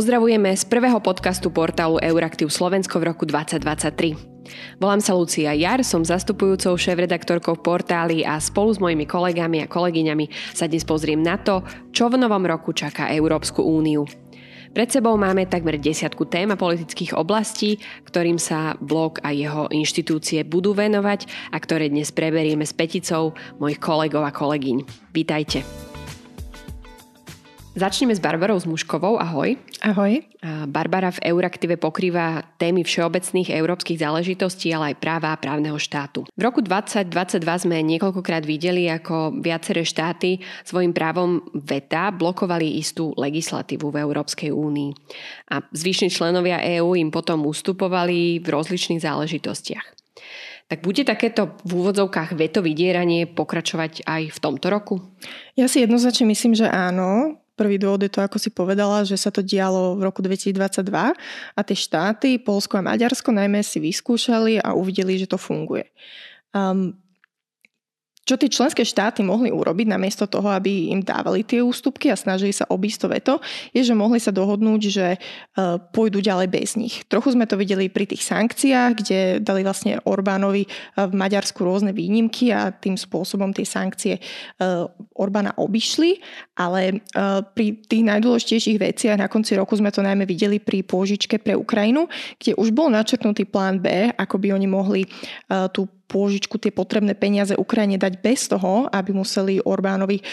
Pozdravujeme z prvého podcastu portálu Euraktiv Slovensko v roku 2023. Volám sa Lucia Jar, som zastupujúcou šéf-redaktorkou portáli a spolu s mojimi kolegami a kolegyňami sa dnes pozriem na to, čo v novom roku čaká Európsku úniu. Pred sebou máme takmer desiatku tém a politických oblastí, ktorým sa blog a jeho inštitúcie budú venovať a ktoré dnes preberieme s peticou mojich kolegov a kolegyň. Vítajte. Začneme s Barbarou Zmuškovou. Ahoj. Ahoj. Barbara v Euraktive pokrýva témy všeobecných európskych záležitostí, ale aj práva a právneho štátu. V roku 2022 sme niekoľkokrát videli, ako viaceré štáty svojim právom VETA blokovali istú legislatívu v Európskej únii. A zvyšní členovia EÚ im potom ustupovali v rozličných záležitostiach. Tak bude takéto v úvodzovkách veto vydieranie pokračovať aj v tomto roku? Ja si jednoznačne myslím, že áno. Prvý dôvod je to, ako si povedala, že sa to dialo v roku 2022 a tie štáty, Polsko a Maďarsko najmä si vyskúšali a uvideli, že to funguje. Um, čo tie členské štáty mohli urobiť namiesto toho, aby im dávali tie ústupky a snažili sa obísť to veto, je, že mohli sa dohodnúť, že e, pôjdu ďalej bez nich. Trochu sme to videli pri tých sankciách, kde dali vlastne Orbánovi e, v Maďarsku rôzne výnimky a tým spôsobom tie sankcie e, Orbána obišli, ale pri tých najdôležitejších veciach na konci roku sme to najmä videli pri pôžičke pre Ukrajinu, kde už bol načrtnutý plán B, ako by oni mohli tú pôžičku tie potrebné peniaze Ukrajine dať bez toho, aby museli Orbánovi e,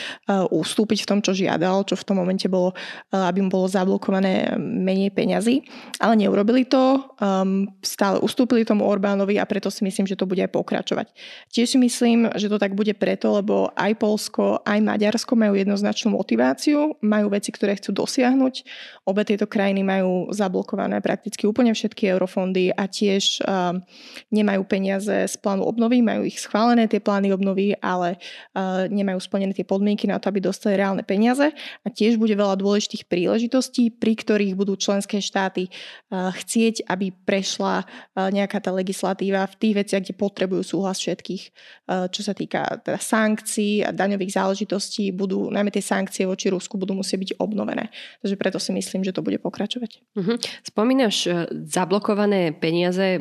ustúpiť v tom, čo žiadal, čo v tom momente bolo, e, aby mu bolo zablokované menej peňazí. Ale neurobili to, um, stále ustúpili tomu Orbánovi a preto si myslím, že to bude aj pokračovať. Tiež si myslím, že to tak bude preto, lebo aj Polsko, aj Maďarsko majú jednoznačnú motiváciu, majú veci, ktoré chcú dosiahnuť. Obe tieto krajiny majú zablokované prakticky úplne všetky eurofondy a tiež um, nemajú peniaze z plánu obnovy, majú ich schválené tie plány obnovy, ale uh, nemajú splnené tie podmienky na to, aby dostali reálne peniaze. A tiež bude veľa dôležitých príležitostí, pri ktorých budú členské štáty uh, chcieť, aby prešla uh, nejaká tá legislatíva v tých veciach, kde potrebujú súhlas všetkých. Čo sa týka teda sankcií a daňových záležitostí, budú, najmä tie sankcie voči Rusku budú musieť byť obnovené. Takže preto si myslím, že to bude pokračovať. Uh-huh. Spomínaš zablokované peniaze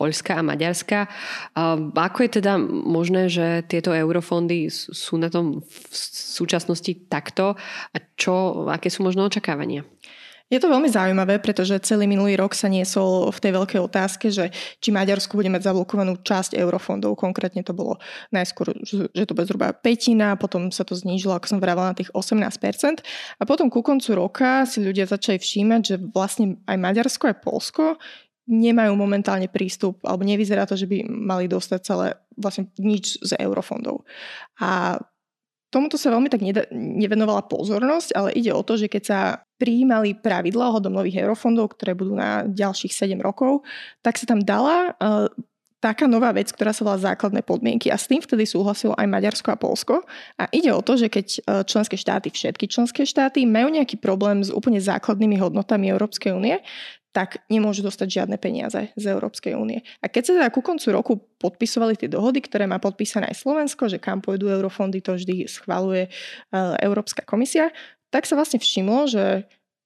Poľska a Maďarska. Ako je teda možné, že tieto eurofondy sú na tom v súčasnosti takto a čo, aké sú možno očakávania? Je to veľmi zaujímavé, pretože celý minulý rok sa niesol v tej veľkej otázke, že či Maďarsko bude mať zablokovanú časť eurofondov. Konkrétne to bolo najskôr, že to bude zhruba petina, potom sa to znížilo, ako som vravela, na tých 18%. A potom ku koncu roka si ľudia začali všímať, že vlastne aj Maďarsko, aj Polsko nemajú momentálne prístup, alebo nevyzerá to, že by mali dostať celé vlastne nič z eurofondov. A tomuto sa veľmi tak nevenovala pozornosť, ale ide o to, že keď sa prijímali pravidla ohľadom nových eurofondov, ktoré budú na ďalších 7 rokov, tak sa tam dala uh, taká nová vec, ktorá sa volá základné podmienky a s tým vtedy súhlasilo aj Maďarsko a Polsko. A ide o to, že keď e, členské štáty, všetky členské štáty majú nejaký problém s úplne základnými hodnotami Európskej únie, tak nemôžu dostať žiadne peniaze z Európskej únie. A keď sa teda ku koncu roku podpisovali tie dohody, ktoré má podpísané aj Slovensko, že kam pôjdu eurofondy, to vždy schvaluje e, Európska komisia, tak sa vlastne všimlo, že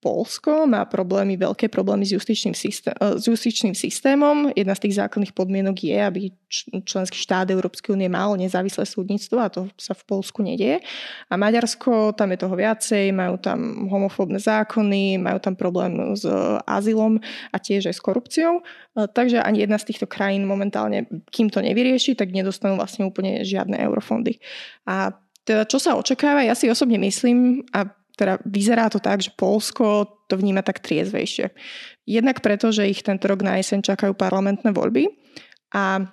Polsko má problémy, veľké problémy s justičným, systém, eh, s justičným systémom. Jedna z tých základných podmienok je, aby členský štát Európskej únie mal nezávislé súdnictvo a to sa v Polsku nedieje. A Maďarsko, tam je toho viacej, majú tam homofóbne zákony, majú tam problém s azylom a tiež aj s korupciou. Eh, takže ani jedna z týchto krajín momentálne, kým to nevyrieši, tak nedostanú vlastne úplne žiadne eurofondy. A teda čo sa očakáva, ja si osobne myslím, a teda vyzerá to tak, že Polsko to vníma tak triezvejšie. Jednak preto, že ich tento rok na jeseň čakajú parlamentné voľby a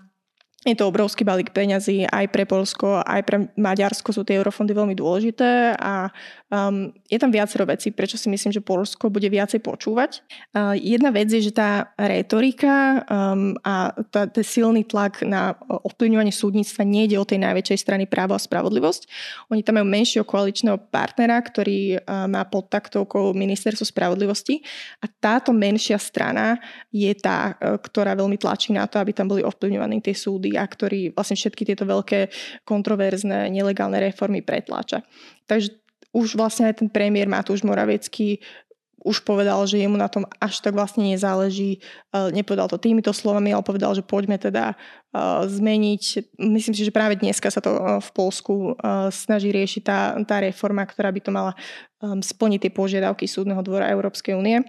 je to obrovský balík peňazí aj pre Polsko, aj pre Maďarsko sú tie eurofondy veľmi dôležité a um, je tam viacero vecí, prečo si myslím, že Polsko bude viacej počúvať. Uh, jedna vec je, že tá retorika um, a tá, tá silný tlak na ovplyvňovanie súdnictva nejde o tej najväčšej strany právo a spravodlivosť. Oni tam majú menšieho koaličného partnera, ktorý uh, má pod taktovkou ministerstvo spravodlivosti a táto menšia strana je tá, uh, ktorá veľmi tlačí na to, aby tam boli ovplyvňované tie súdy a ktorý vlastne všetky tieto veľké kontroverzné nelegálne reformy pretláča. Takže už vlastne aj ten premiér Matúš Moravecký už povedal, že jemu na tom až tak vlastne nezáleží. Nepovedal to týmito slovami, ale povedal, že poďme teda zmeniť. Myslím si, že práve dneska sa to v Polsku snaží riešiť tá, tá reforma, ktorá by to mala splniť tie požiadavky Súdneho dvora Európskej únie.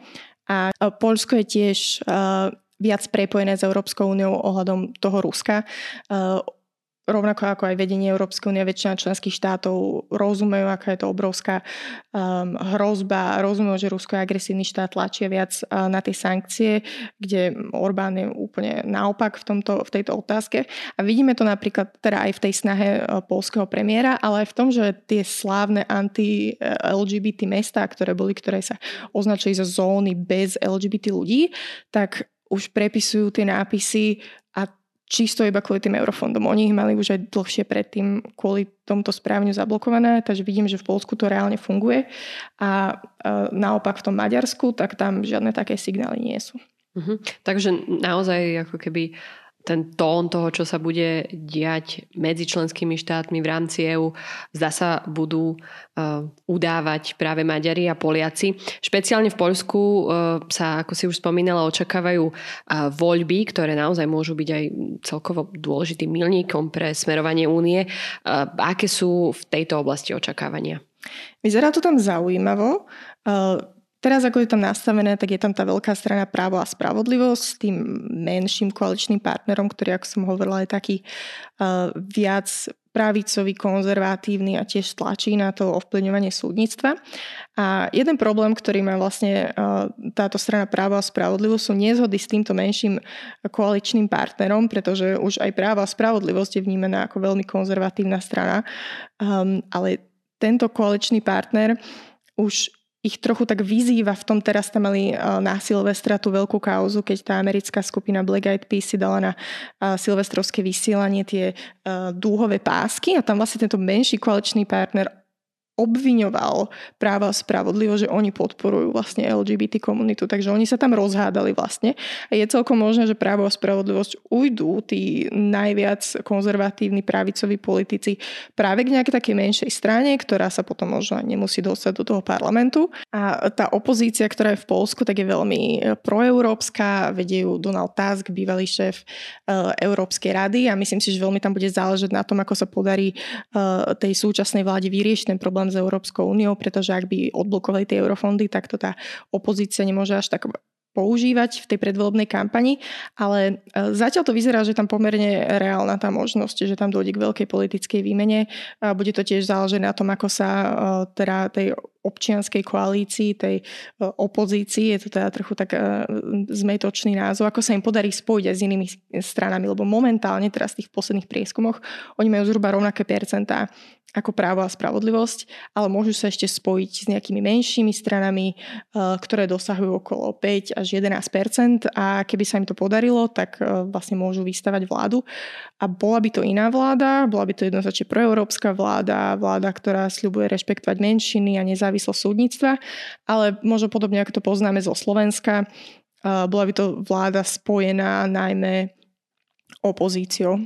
A Polsko je tiež viac prepojené s Európskou úniou ohľadom toho Ruska rovnako ako aj vedenie Európskej únie, väčšina členských štátov rozumejú, aká je to obrovská um, hrozba, rozumejú, že Rusko je agresívny štát, tlačia viac uh, na tie sankcie, kde Orbán je úplne naopak v, tomto, v tejto otázke. A vidíme to napríklad teda aj v tej snahe uh, polského premiéra, ale aj v tom, že tie slávne anti-LGBT mestá, ktoré boli, ktoré sa označili za zóny bez LGBT ľudí, tak už prepisujú tie nápisy a čisto iba kvôli tým eurofondom. Oni ich mali už aj dlhšie predtým kvôli tomuto správne zablokované, takže vidím, že v Polsku to reálne funguje a naopak v tom Maďarsku, tak tam žiadne také signály nie sú. Uh-huh. Takže naozaj ako keby ten tón toho, čo sa bude diať medzi členskými štátmi v rámci EÚ, zdá sa budú uh, udávať práve Maďari a Poliaci. Špeciálne v Poľsku uh, sa, ako si už spomínala, očakávajú uh, voľby, ktoré naozaj môžu byť aj celkovo dôležitým milníkom pre smerovanie únie. Aké sú v tejto oblasti očakávania? Vyzerá to tam zaujímavo. Teraz, ako je tam nastavené, tak je tam tá veľká strana právo a spravodlivosť s tým menším koaličným partnerom, ktorý, ako som hovorila, je taký uh, viac pravicový, konzervatívny a tiež tlačí na to ovplyvňovanie súdnictva. A jeden problém, ktorý má vlastne uh, táto strana práva a spravodlivosť sú nezhody s týmto menším koaličným partnerom, pretože už aj práva a spravodlivosť je vnímaná ako veľmi konzervatívna strana. Um, ale tento koaličný partner už ich trochu tak vyzýva, v tom teraz tam mali na Silvestra tú veľkú kauzu, keď tá americká skupina Black Eyed Peas si dala na silvestrovské vysielanie tie dúhové pásky a tam vlastne tento menší koaličný partner obviňoval práva a spravodlivo, že oni podporujú vlastne LGBT komunitu. Takže oni sa tam rozhádali vlastne. A je celkom možné, že právo a spravodlivosť ujdú tí najviac konzervatívni pravicoví politici práve k nejakej takej menšej strane, ktorá sa potom možno nemusí dostať do toho parlamentu. A tá opozícia, ktorá je v Polsku, tak je veľmi e, proeurópska. Vedie ju Donald Tusk, bývalý šéf e, Európskej rady a myslím si, že veľmi tam bude záležať na tom, ako sa podarí e, tej súčasnej vláde vyriešiť ten problém s Európskou úniou, pretože ak by odblokovali tie eurofondy, tak to tá opozícia nemôže až tak používať v tej predvolebnej kampani, ale e, zatiaľ to vyzerá, že tam pomerne reálna tá možnosť, že tam dôjde k veľkej politickej výmene. Bude to tiež záležiť na tom, ako sa e, teda tej občianskej koalícii, tej e, opozícii, je to teda trochu tak zmetočný názov, ako sa im podarí spojiť aj s inými stranami, lebo momentálne teraz v tých posledných prieskumoch oni majú zhruba rovnaké percentá ako právo a spravodlivosť, ale môžu sa ešte spojiť s nejakými menšími stranami, eh, ktoré dosahujú okolo 5 až 11% a keby sa im to podarilo, tak eh, vlastne môžu vystavať vládu. A bola by to iná vláda, bola by to jednoznačne proeurópska vláda, vláda, ktorá sľubuje rešpektovať menšiny a nezávislosť súdnictva, ale možno podobne ako to poznáme zo Slovenska, eh, bola by to vláda spojená najmä opozíciou.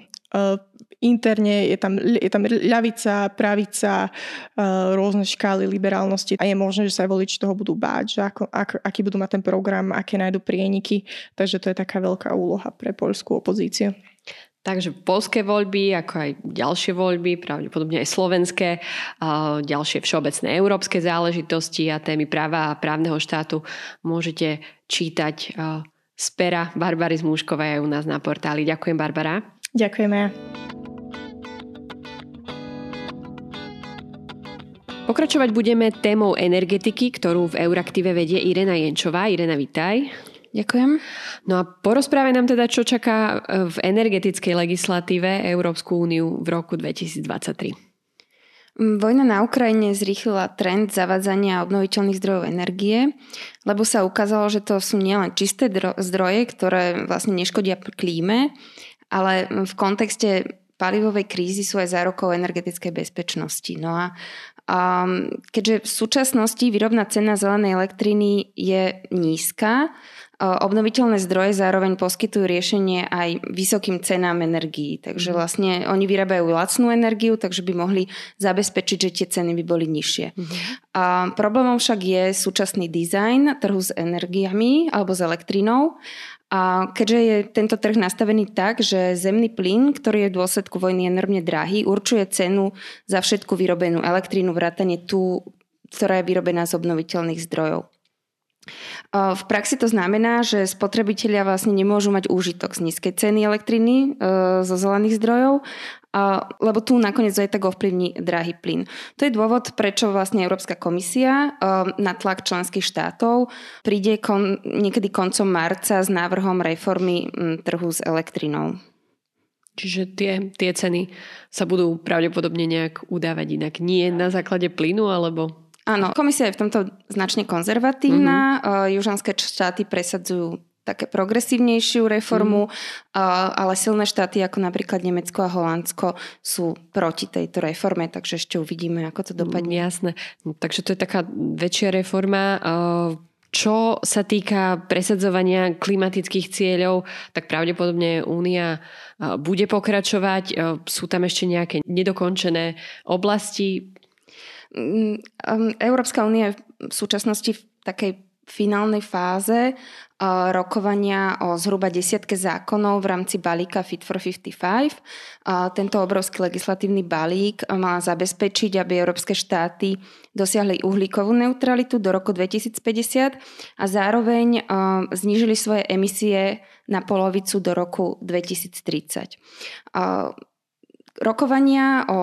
Interne je tam, je tam ľavica, pravica, uh, rôzne škály liberálnosti a je možné, že sa aj voliči toho budú báť, že ako, ak, aký budú mať ten program, aké nájdu prieniky. Takže to je taká veľká úloha pre poľskú opozíciu. Takže polské voľby, ako aj ďalšie voľby, pravdepodobne aj slovenské, ďalšie všeobecné európske záležitosti a témy práva a právneho štátu môžete čítať uh, z pera Barbary Zmúškovej aj u nás na portáli. Ďakujem, Barbara. Ďakujeme. Pokračovať budeme témou energetiky, ktorú v Euraktive vedie Irena Jenčová. Irena, vitaj. Ďakujem. No a porozprávaj nám teda, čo čaká v energetickej legislatíve Európsku úniu v roku 2023. Mm, vojna na Ukrajine zrýchlila trend zavadzania obnoviteľných zdrojov energie, lebo sa ukázalo, že to sú nielen čisté zdroje, ktoré vlastne neškodia klíme, ale v kontexte palivovej krízy sú aj zárokou energetickej bezpečnosti. No a keďže v súčasnosti výrobná cena zelenej elektriny je nízka, Obnoviteľné zdroje zároveň poskytujú riešenie aj vysokým cenám energií. Takže mhm. vlastne oni vyrábajú lacnú energiu, takže by mohli zabezpečiť, že tie ceny by boli nižšie. Mm-hmm. A problémom však je súčasný dizajn trhu s energiami alebo s elektrínou. A keďže je tento trh nastavený tak, že zemný plyn, ktorý je v dôsledku vojny enormne drahý, určuje cenu za všetku vyrobenú elektrínu, vrátane tú, ktorá je vyrobená z obnoviteľných zdrojov. V praxi to znamená, že spotrebitelia vlastne nemôžu mať úžitok z nízkej ceny elektriny e, zo zelených zdrojov, lebo tu nakoniec aj tak ovplyvní drahý plyn. To je dôvod, prečo vlastne Európska komisia e, na tlak členských štátov príde kon, niekedy koncom marca s návrhom reformy trhu s elektrinou. Čiže tie, tie ceny sa budú pravdepodobne nejak udávať inak. Nie na základe plynu, alebo Áno, komisia je v tomto značne konzervatívna. Mm-hmm. Južanské štáty presadzujú také progresívnejšiu reformu, mm. ale silné štáty ako napríklad Nemecko a Holandsko sú proti tejto reforme, takže ešte uvidíme, ako to dopadne. Mm, jasné. Takže to je taká väčšia reforma. Čo sa týka presadzovania klimatických cieľov, tak pravdepodobne Únia bude pokračovať. Sú tam ešte nejaké nedokončené oblasti. Mm, um, Európska únia je v súčasnosti v takej finálnej fáze uh, rokovania o zhruba desiatke zákonov v rámci balíka Fit for 55. Uh, tento obrovský legislatívny balík má zabezpečiť, aby európske štáty dosiahli uhlíkovú neutralitu do roku 2050 a zároveň uh, znížili svoje emisie na polovicu do roku 2030. Rokovania o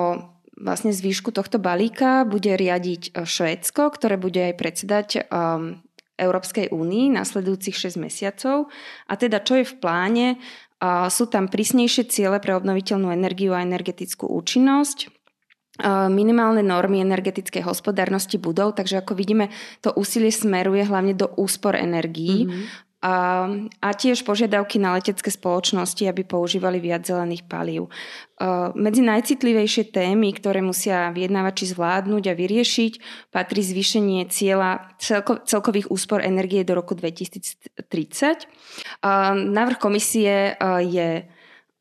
vlastne zvýšku tohto balíka bude riadiť Švédsko, ktoré bude aj predsedať Európskej únii nasledujúcich 6 mesiacov. A teda čo je v pláne? Sú tam prísnejšie ciele pre obnoviteľnú energiu a energetickú účinnosť, minimálne normy energetickej hospodárnosti budov, takže ako vidíme, to úsilie smeruje hlavne do úspor energií. Mm-hmm. A, tiež požiadavky na letecké spoločnosti, aby používali viac zelených palív. Medzi najcitlivejšie témy, ktoré musia vyjednávači zvládnuť a vyriešiť, patrí zvýšenie cieľa celko, celkových úspor energie do roku 2030. Návrh komisie je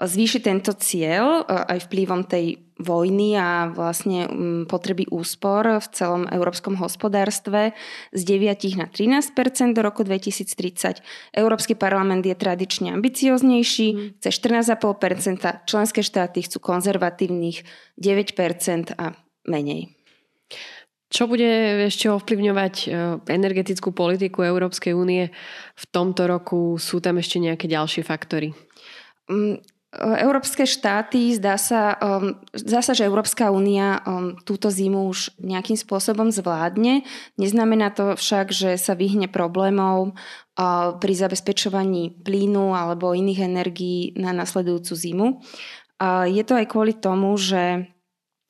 zvýšiť tento cieľ aj vplyvom tej vojny a vlastne mm, potreby úspor v celom európskom hospodárstve z 9 na 13% do roku 2030. Európsky parlament je tradične ambicioznejší, mm. chce 14,5% členské štáty chcú konzervatívnych 9% a menej. Čo bude ešte ovplyvňovať e, energetickú politiku Európskej únie v tomto roku? Sú tam ešte nejaké ďalšie faktory? Európske štáty, zdá sa, um, zdá sa, že Európska únia um, túto zimu už nejakým spôsobom zvládne. Neznamená to však, že sa vyhne problémov uh, pri zabezpečovaní plynu alebo iných energií na nasledujúcu zimu. Uh, je to aj kvôli tomu, že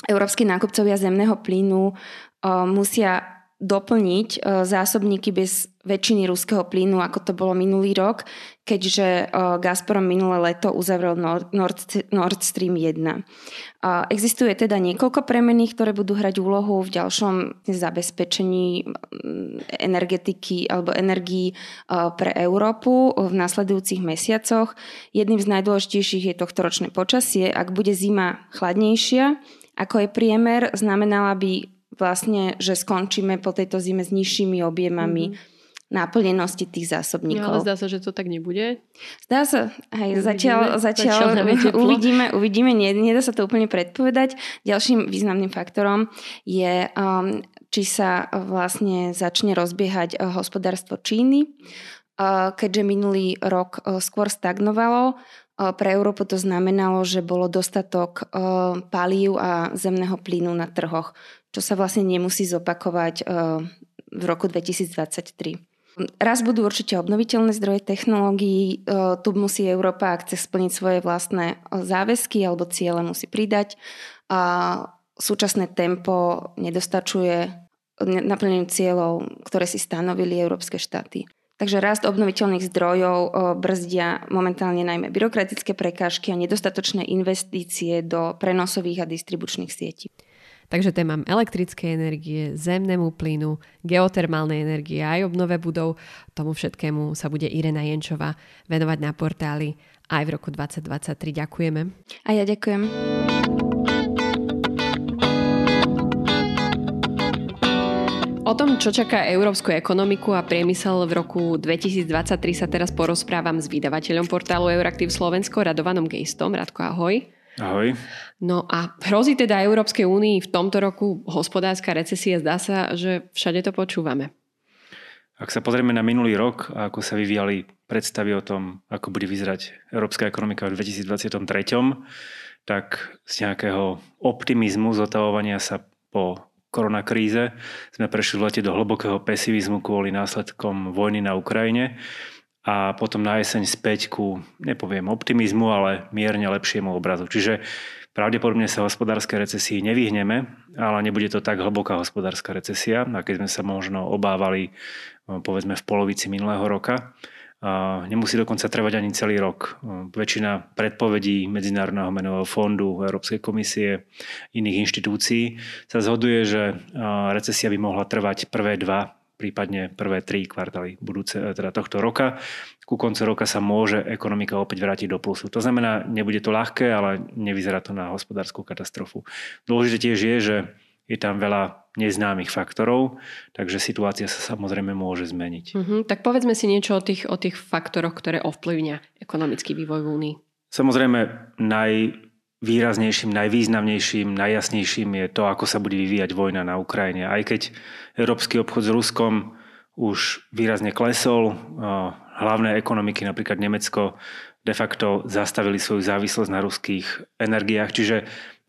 európsky nákupcovia zemného plynu uh, musia doplniť e, zásobníky bez väčšiny ruského plynu, ako to bolo minulý rok, keďže e, Gazprom minulé leto uzavrel Nord Stream 1. Existuje teda niekoľko premených, ktoré budú hrať úlohu v ďalšom zabezpečení energetiky alebo energií e, pre Európu v nasledujúcich mesiacoch. Jedným z najdôležitejších je tohtoročné počasie. Ak bude zima chladnejšia, ako je priemer, znamenala by vlastne, že skončíme po tejto zime s nižšími objemami mm-hmm. Náplnenosti tých zásobníkov. No, ale zdá sa, že to tak nebude. Zdá sa, hej, zatiaľ, zatiaľ, zatiaľ uvidíme, uvidíme, nedá sa to úplne predpovedať. Ďalším významným faktorom je, um, či sa vlastne začne rozbiehať uh, hospodárstvo Číny, uh, keďže minulý rok uh, skôr stagnovalo, pre Európu to znamenalo, že bolo dostatok palív a zemného plynu na trhoch čo sa vlastne nemusí zopakovať eh, v roku 2023. Raz budú určite obnoviteľné zdroje technológií, eh, tu musí Európa, ak chce splniť svoje vlastné eh, záväzky alebo ciele, musí pridať. A súčasné tempo nedostačuje naplneniu cieľov, ktoré si stanovili európske štáty. Takže rast obnoviteľných zdrojov brzdia momentálne najmä byrokratické prekážky a nedostatočné investície do prenosových a distribučných sietí. Takže témam elektrické energie, zemnému plynu, geotermálnej energie aj obnove budov, tomu všetkému sa bude Irena Jenčová venovať na portáli aj v roku 2023. Ďakujeme. A ja ďakujem. O tom, čo čaká európsku ekonomiku a priemysel v roku 2023 sa teraz porozprávam s vydavateľom portálu Euraktiv Slovensko, Radovanom Gejstom. Radko, ahoj. Ahoj. No a hrozí teda Európskej únii v tomto roku hospodárska recesia? Zdá sa, že všade to počúvame. Ak sa pozrieme na minulý rok a ako sa vyvíjali predstavy o tom, ako bude vyzerať európska ekonomika v 2023, tak z nejakého optimizmu, zotavovania sa po koronakríze sme prešli v lete do hlbokého pesimizmu kvôli následkom vojny na Ukrajine a potom na jeseň späť ku, nepoviem optimizmu, ale mierne lepšiemu obrazu. Čiže pravdepodobne sa hospodárskej recesii nevyhneme, ale nebude to tak hlboká hospodárska recesia, aké sme sa možno obávali povedzme v polovici minulého roka. Nemusí dokonca trvať ani celý rok. Väčšina predpovedí Medzinárodného menového fondu, Európskej komisie, iných inštitúcií sa zhoduje, že recesia by mohla trvať prvé dva prípadne prvé tri kvartály budúce, e, teda tohto roka. Ku koncu roka sa môže ekonomika opäť vrátiť do plusu. To znamená, nebude to ľahké, ale nevyzerá to na hospodárskú katastrofu. Dôležité tiež je, že je tam veľa neznámych faktorov, takže situácia sa samozrejme môže zmeniť. Uh-huh. Tak povedzme si niečo o tých, o tých faktoroch, ktoré ovplyvňa ekonomický vývoj v Únii. Samozrejme, naj, výraznejším, najvýznamnejším, najjasnejším je to, ako sa bude vyvíjať vojna na Ukrajine. Aj keď európsky obchod s Ruskom už výrazne klesol, hlavné ekonomiky, napríklad Nemecko, de facto zastavili svoju závislosť na ruských energiách, čiže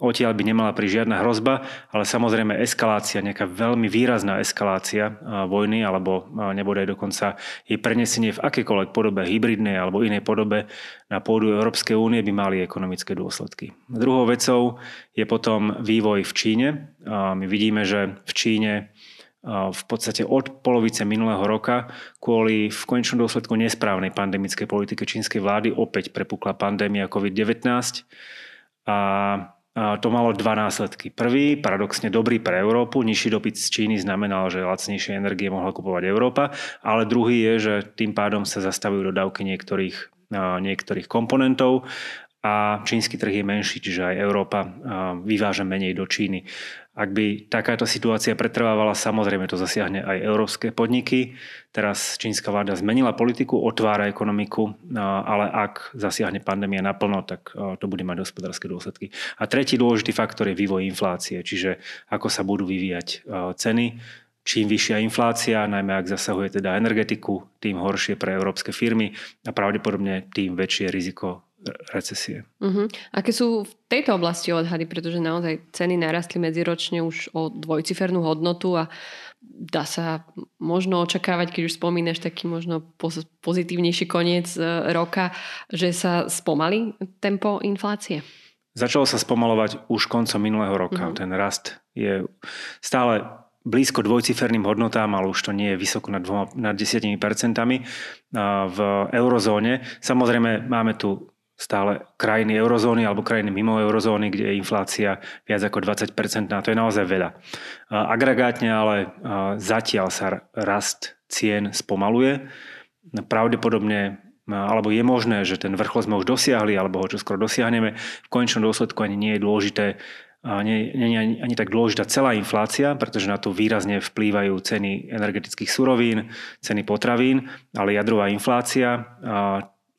odtiaľ by nemala pri žiadna hrozba, ale samozrejme eskalácia, nejaká veľmi výrazná eskalácia vojny alebo nebude dokonca jej prenesenie v akékoľvek podobe hybridnej alebo inej podobe na pôdu Európskej únie by mali ekonomické dôsledky. Druhou vecou je potom vývoj v Číne. My vidíme, že v Číne v podstate od polovice minulého roka kvôli v konečnom dôsledku nesprávnej pandemickej politike čínskej vlády opäť prepukla pandémia COVID-19 a to malo dva následky. Prvý, paradoxne dobrý pre Európu, nižší dopyt z Číny znamenal, že lacnejšie energie mohla kupovať Európa, ale druhý je, že tým pádom sa zastavujú dodávky niektorých, niektorých komponentov a čínsky trh je menší, čiže aj Európa vyváža menej do Číny. Ak by takáto situácia pretrvávala, samozrejme to zasiahne aj európske podniky. Teraz čínska vláda zmenila politiku, otvára ekonomiku, ale ak zasiahne pandémia naplno, tak to bude mať hospodárske dôsledky. A tretí dôležitý faktor je vývoj inflácie, čiže ako sa budú vyvíjať ceny. Čím vyššia inflácia, najmä ak zasahuje teda energetiku, tým horšie pre európske firmy a pravdepodobne tým väčšie riziko recesie. Uh-huh. Aké sú v tejto oblasti odhady, pretože naozaj ceny narastli medziročne už o dvojcifernú hodnotu a dá sa možno očakávať, keď už spomínaš taký možno pozitívnejší koniec e, roka, že sa spomalí tempo inflácie? Začalo sa spomalovať už koncom minulého roka. Uh-huh. Ten rast je stále blízko dvojciferným hodnotám, ale už to nie je vysoko nad, dvoma, nad 10% v eurozóne. Samozrejme máme tu stále krajiny eurozóny alebo krajiny mimo eurozóny, kde je inflácia viac ako 20%, a to je naozaj veľa. Agregátne ale zatiaľ sa rast cien spomaluje. Pravdepodobne alebo je možné, že ten vrchol sme už dosiahli, alebo ho čoskoro dosiahneme. V konečnom dôsledku ani nie je dôležité nie, nie ani, ani tak dôležitá celá inflácia, pretože na to výrazne vplývajú ceny energetických surovín, ceny potravín, ale jadrová inflácia,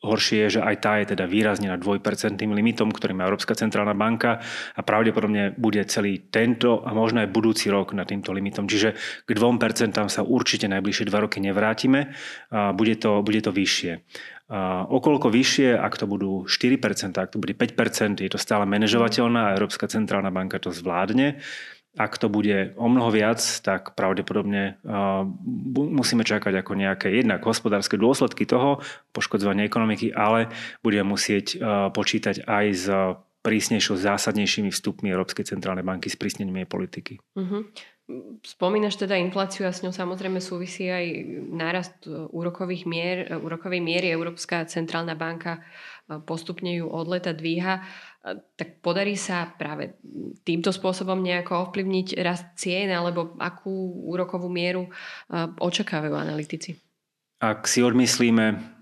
Horšie je, že aj tá je teda výrazne na 2% limitom, ktorý má Európska centrálna banka a pravdepodobne bude celý tento a možno aj budúci rok na týmto limitom. Čiže k 2% sa určite najbližšie 2 roky nevrátime, a bude to, bude to vyššie. A okolko vyššie, ak to budú 4%, ak to bude 5%, je to stále manažovateľná a Európska centrálna banka to zvládne. Ak to bude o mnoho viac, tak pravdepodobne uh, musíme čakať ako nejaké jednak hospodárske dôsledky toho, poškodzovanie ekonomiky, ale budeme musieť uh, počítať aj s prísnejšou, zásadnejšími vstupmi Európskej centrálnej banky s prísnením jej politiky. Uh-huh. Spomínaš teda infláciu a s ňou samozrejme súvisí aj nárast úrokových mier, úrokovej miery. Európska centrálna banka postupne ju od leta dvíha. Tak podarí sa práve týmto spôsobom nejako ovplyvniť rast cien alebo akú úrokovú mieru očakávajú analytici? Ak si odmyslíme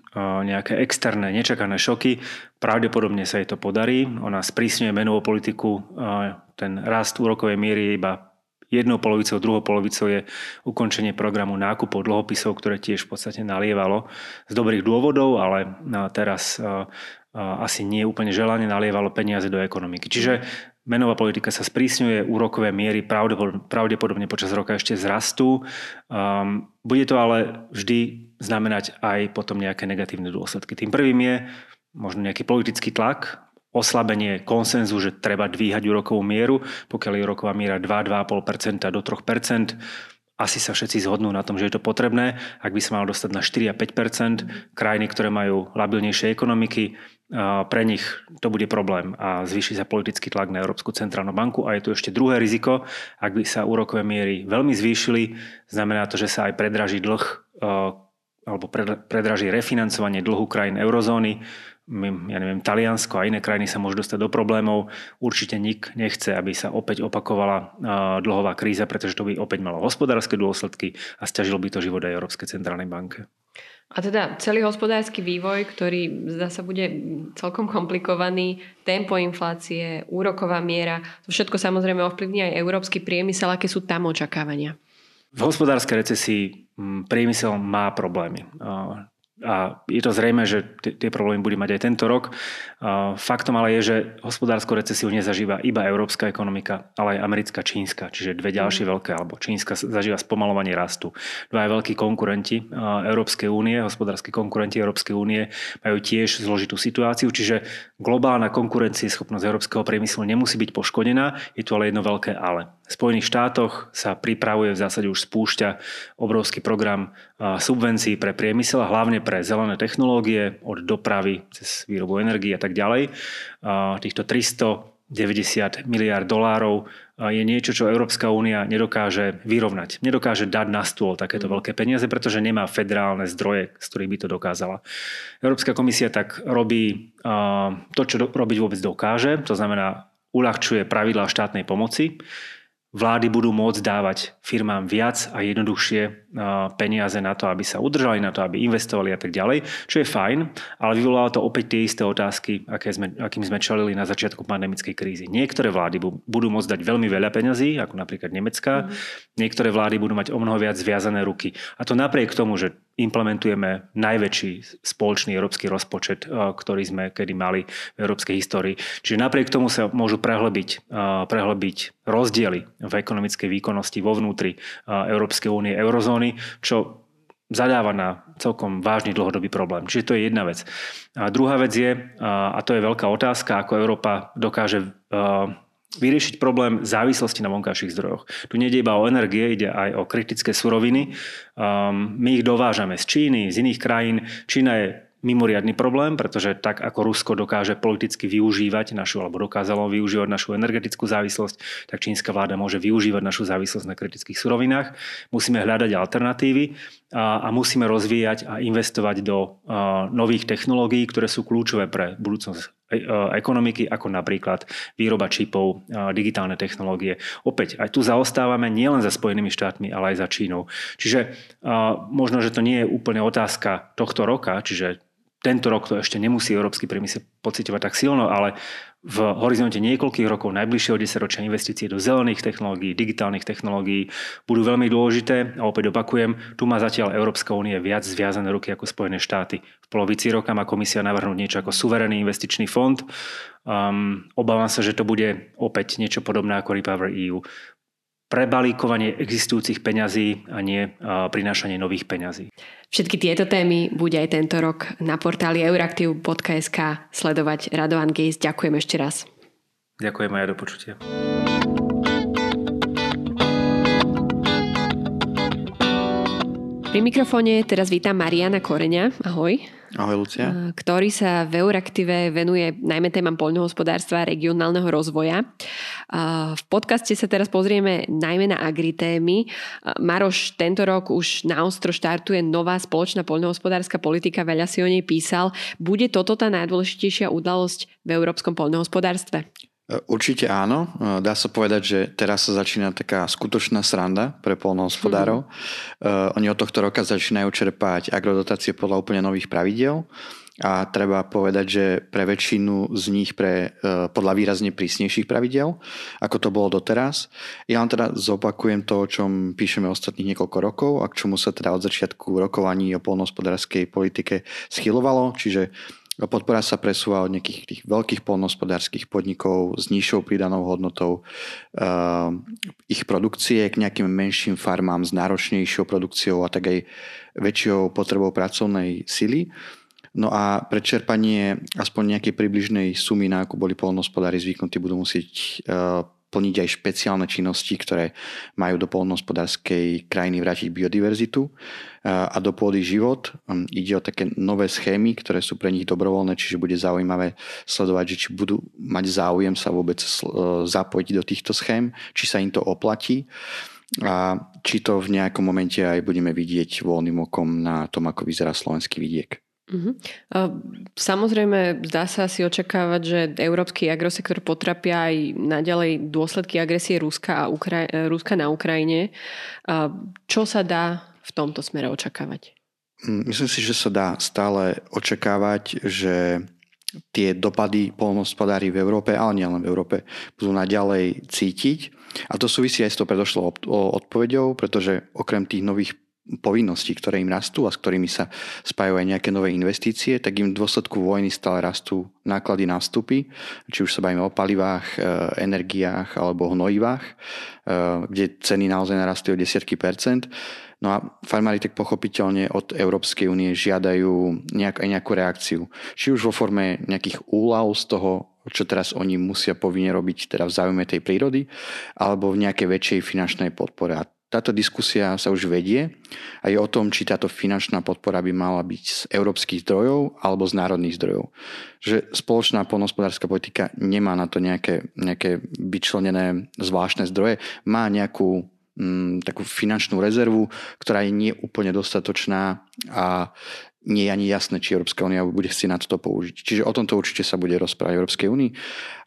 nejaké externé, nečakané šoky. Pravdepodobne sa jej to podarí. Ona sprísňuje menovú politiku. Ten rast úrokovej miery iba jednou polovicou, druhou polovicou je ukončenie programu nákupov dlhopisov, ktoré tiež v podstate nalievalo z dobrých dôvodov, ale teraz asi nie úplne želanie nalievalo peniaze do ekonomiky. Čiže menová politika sa sprísňuje, úrokové miery pravdepodobne počas roka ešte zrastú. Bude to ale vždy znamenať aj potom nejaké negatívne dôsledky. Tým prvým je možno nejaký politický tlak, oslabenie konsenzu, že treba dvíhať úrokovú mieru, pokiaľ je úroková miera 2-2,5% do 3%, asi sa všetci zhodnú na tom, že je to potrebné. Ak by sa malo dostať na 4 a 5% krajiny, ktoré majú labilnejšie ekonomiky, pre nich to bude problém a zvýši sa politický tlak na Európsku centrálnu banku. A je tu ešte druhé riziko, ak by sa úrokové miery veľmi zvýšili, znamená to, že sa aj predraží dlh alebo predraží refinancovanie dlhu krajín eurozóny. Ja neviem, Taliansko a iné krajiny sa môžu dostať do problémov. Určite nik nechce, aby sa opäť opakovala dlhová kríza, pretože to by opäť malo hospodárske dôsledky a stiažilo by to život aj Európskej centrálnej banke. A teda celý hospodársky vývoj, ktorý zdá sa bude celkom komplikovaný, tempo inflácie, úroková miera, to všetko samozrejme ovplyvní aj európsky priemysel, aké sú tam očakávania. V hospodárskej recesii mm, priemysel má problémy. A je to zrejme, že tie problémy bude mať aj tento rok. Faktom ale je, že hospodárskú recesiu nezažíva iba európska ekonomika, ale aj americká, čínska, čiže dve ďalšie mm. veľké, alebo čínska zažíva spomalovanie rastu. Dva veľkí konkurenti Európskej únie, hospodárske konkurenti Európskej únie majú tiež zložitú situáciu, čiže globálna konkurencieschopnosť európskeho priemyslu nemusí byť poškodená, je tu ale jedno veľké ale. Spojených štátoch sa pripravuje v zásade už spúšťa obrovský program subvencií pre priemysel a hlavne pre zelené technológie od dopravy cez výrobu energie a tak ďalej. Týchto 390 miliard dolárov je niečo, čo Európska únia nedokáže vyrovnať. Nedokáže dať na stôl takéto mm. veľké peniaze, pretože nemá federálne zdroje, z ktorých by to dokázala. Európska komisia tak robí to, čo robiť vôbec dokáže, to znamená uľahčuje pravidlá štátnej pomoci, vlády budú môcť dávať firmám viac a jednoduchšie peniaze na to, aby sa udržali, na to, aby investovali a tak ďalej, čo je fajn, ale vyvolalo to opäť tie isté otázky, aké sme, akým sme čelili na začiatku pandemickej krízy. Niektoré vlády budú môcť dať veľmi veľa peňazí, ako napríklad Nemecká, mm. niektoré vlády budú mať o mnoho viac zviazané ruky. A to napriek tomu, že implementujeme najväčší spoločný európsky rozpočet, ktorý sme kedy mali v európskej histórii. Čiže napriek tomu sa môžu prehlbiť, prehlbiť rozdiely v ekonomickej výkonnosti vo vnútri Európskej únie, eurozóny, čo zadáva na celkom vážny dlhodobý problém. Čiže to je jedna vec. A druhá vec je, a to je veľká otázka, ako Európa dokáže vyriešiť problém závislosti na vonkajších zdrojoch. Tu nejde iba o energie, ide aj o kritické suroviny. my ich dovážame z Číny, z iných krajín. Čína je mimoriadný problém, pretože tak ako Rusko dokáže politicky využívať našu, alebo dokázalo využívať našu energetickú závislosť, tak čínska vláda môže využívať našu závislosť na kritických surovinách. Musíme hľadať alternatívy a, a musíme rozvíjať a investovať do a, nových technológií, ktoré sú kľúčové pre budúcnosť e, ekonomiky, ako napríklad výroba čipov, digitálne technológie. Opäť, aj tu zaostávame nielen za Spojenými štátmi, ale aj za Čínou. Čiže možno, že to nie je úplne otázka tohto roka, čiže tento rok to ešte nemusí európsky priemysel pocitovať tak silno, ale v horizonte niekoľkých rokov najbližšieho desaťročia investície do zelených technológií, digitálnych technológií budú veľmi dôležité a opäť opakujem, tu má zatiaľ Európska únie viac zviazané ruky ako Spojené štáty. V polovici roka má komisia navrhnúť niečo ako suverénny investičný fond. Um, obávam sa, že to bude opäť niečo podobné ako Repower EU prebalíkovanie existujúcich peňazí a nie prinášanie nových peňazí. Všetky tieto témy bude aj tento rok na portáli euraktiv.sk sledovať Radovan Gejs. Ďakujem ešte raz. Ďakujem aj do počutia. Pri mikrofóne teraz vítam Mariana Koreňa. Ahoj. Ahoj, Lucia. ktorý sa v Euraktive venuje najmä témam poľnohospodárstva a regionálneho rozvoja. V podcaste sa teraz pozrieme najmä na agritémy. Maroš tento rok už naostro štartuje nová spoločná poľnohospodárska politika, veľa si o nej písal. Bude toto tá najdôležitejšia udalosť v európskom poľnohospodárstve? Určite áno. Dá sa povedať, že teraz sa začína taká skutočná sranda pre polnohospodárov. Mm. Oni od tohto roka začínajú čerpať agrodotácie podľa úplne nových pravidel a treba povedať, že pre väčšinu z nich pre, e, podľa výrazne prísnejších pravidel, ako to bolo doteraz. Ja vám teda zopakujem to, o čom píšeme ostatných niekoľko rokov a k čomu sa teda od začiatku rokovaní o polnohospodárskej politike schylovalo, čiže Podpora sa presúva od nejakých tých veľkých polnohospodárských podnikov s nižšou pridanou hodnotou uh, ich produkcie k nejakým menším farmám s náročnejšou produkciou a tak aj väčšou potrebou pracovnej sily. No a pre čerpanie aspoň nejakej približnej sumy, na ako boli polnohospodári zvyknutí, budú musieť uh, plniť aj špeciálne činnosti, ktoré majú do polnohospodárskej krajiny vrátiť biodiverzitu a do pôdy život. Hm, ide o také nové schémy, ktoré sú pre nich dobrovoľné, čiže bude zaujímavé sledovať, že či budú mať záujem sa vôbec e, zapojiť do týchto schém, či sa im to oplatí a či to v nejakom momente aj budeme vidieť voľným okom na tom, ako vyzerá slovenský vidiek. Uh-huh. Samozrejme, dá sa asi očakávať, že európsky agrosektor potrapia aj naďalej dôsledky agresie Ruska, a Ukra- Ruska na Ukrajine. Čo sa dá v tomto smere očakávať? Mm, myslím si, že sa dá stále očakávať, že tie dopady polnohospodári v Európe, ale nielen v Európe, budú naďalej cítiť. A to súvisí aj s tou predošlou odpovedou, pretože okrem tých nových povinností, ktoré im rastú a s ktorými sa spájajú aj nejaké nové investície, tak im v dôsledku vojny stále rastú náklady na vstupy, či už sa bavíme o palivách, e, energiách alebo hnojivách, e, kde ceny naozaj narastú o desiatky percent. No a farmári tak pochopiteľne od Európskej únie žiadajú nejak, aj nejakú reakciu. Či už vo forme nejakých úľav z toho, čo teraz oni musia povinne robiť teda v záujme tej prírody, alebo v nejakej väčšej finančnej podpore. A táto diskusia sa už vedie a je o tom, či táto finančná podpora by mala byť z európskych zdrojov alebo z národných zdrojov. Že spoločná polnospodárska politika nemá na to nejaké, nejaké vyčlenené zvláštne zdroje, má nejakú mm, takú finančnú rezervu, ktorá je nie úplne dostatočná a nie je ani jasné, či Európska únia bude chcieť na toto použiť. Čiže o tomto určite sa bude rozprávať Európskej únii.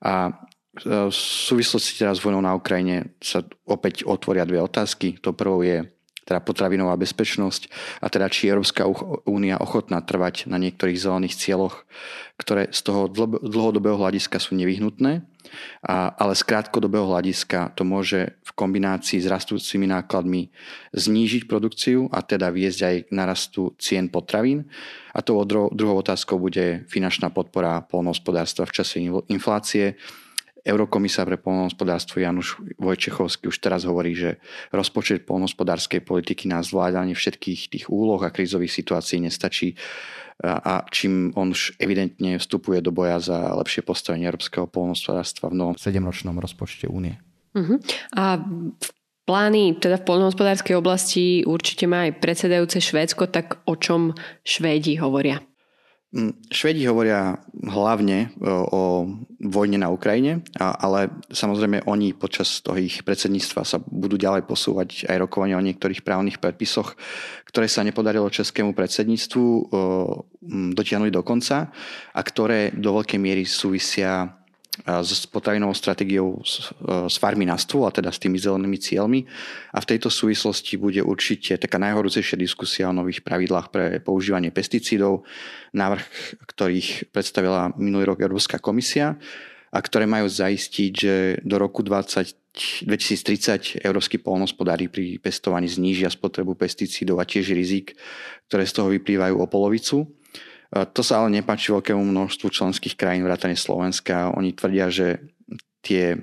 A v súvislosti teraz s vojnou na Ukrajine sa opäť otvoria dve otázky. To prvou je teda potravinová bezpečnosť a teda či Európska únia ochotná trvať na niektorých zelených cieľoch, ktoré z toho dlhodobého hľadiska sú nevyhnutné, a, ale z krátkodobého hľadiska to môže v kombinácii s rastúcimi nákladmi znížiť produkciu a teda viesť aj k narastu cien potravín. A tou druhou otázkou bude finančná podpora polnohospodárstva v čase inflácie, Eurokomisár pre polnohospodárstvo Januš Vojčechovský už teraz hovorí, že rozpočet polnohospodárskej politiky na zvládanie všetkých tých úloh a krízových situácií nestačí a čím on už evidentne vstupuje do boja za lepšie postavenie európskeho polnohospodárstva v novom sedemročnom rozpočte únie. Uh-huh. A plány teda v polnohospodárskej oblasti určite má aj predsedajúce Švédsko, tak o čom Švédi hovoria? Mm, Švedi hovoria hlavne o, o vojne na Ukrajine, ale samozrejme oni počas toho ich predsedníctva sa budú ďalej posúvať aj rokovania o niektorých právnych predpisoch, ktoré sa nepodarilo českému predsedníctvu dotiahnuť do konca a ktoré do veľkej miery súvisia s potravinovou stratégiou z farmy na stôl, a teda s tými zelenými cieľmi. A v tejto súvislosti bude určite taká najhorúcejšia diskusia o nových pravidlách pre používanie pesticídov, návrh ktorých predstavila minulý rok Európska komisia a ktoré majú zaistiť, že do roku 20, 2030 európsky polnospodári pri pestovaní znížia spotrebu pesticídov a tiež rizik, ktoré z toho vyplývajú o polovicu. To sa ale nepáči veľkému množstvu členských krajín vrátane Slovenska. Oni tvrdia, že tie,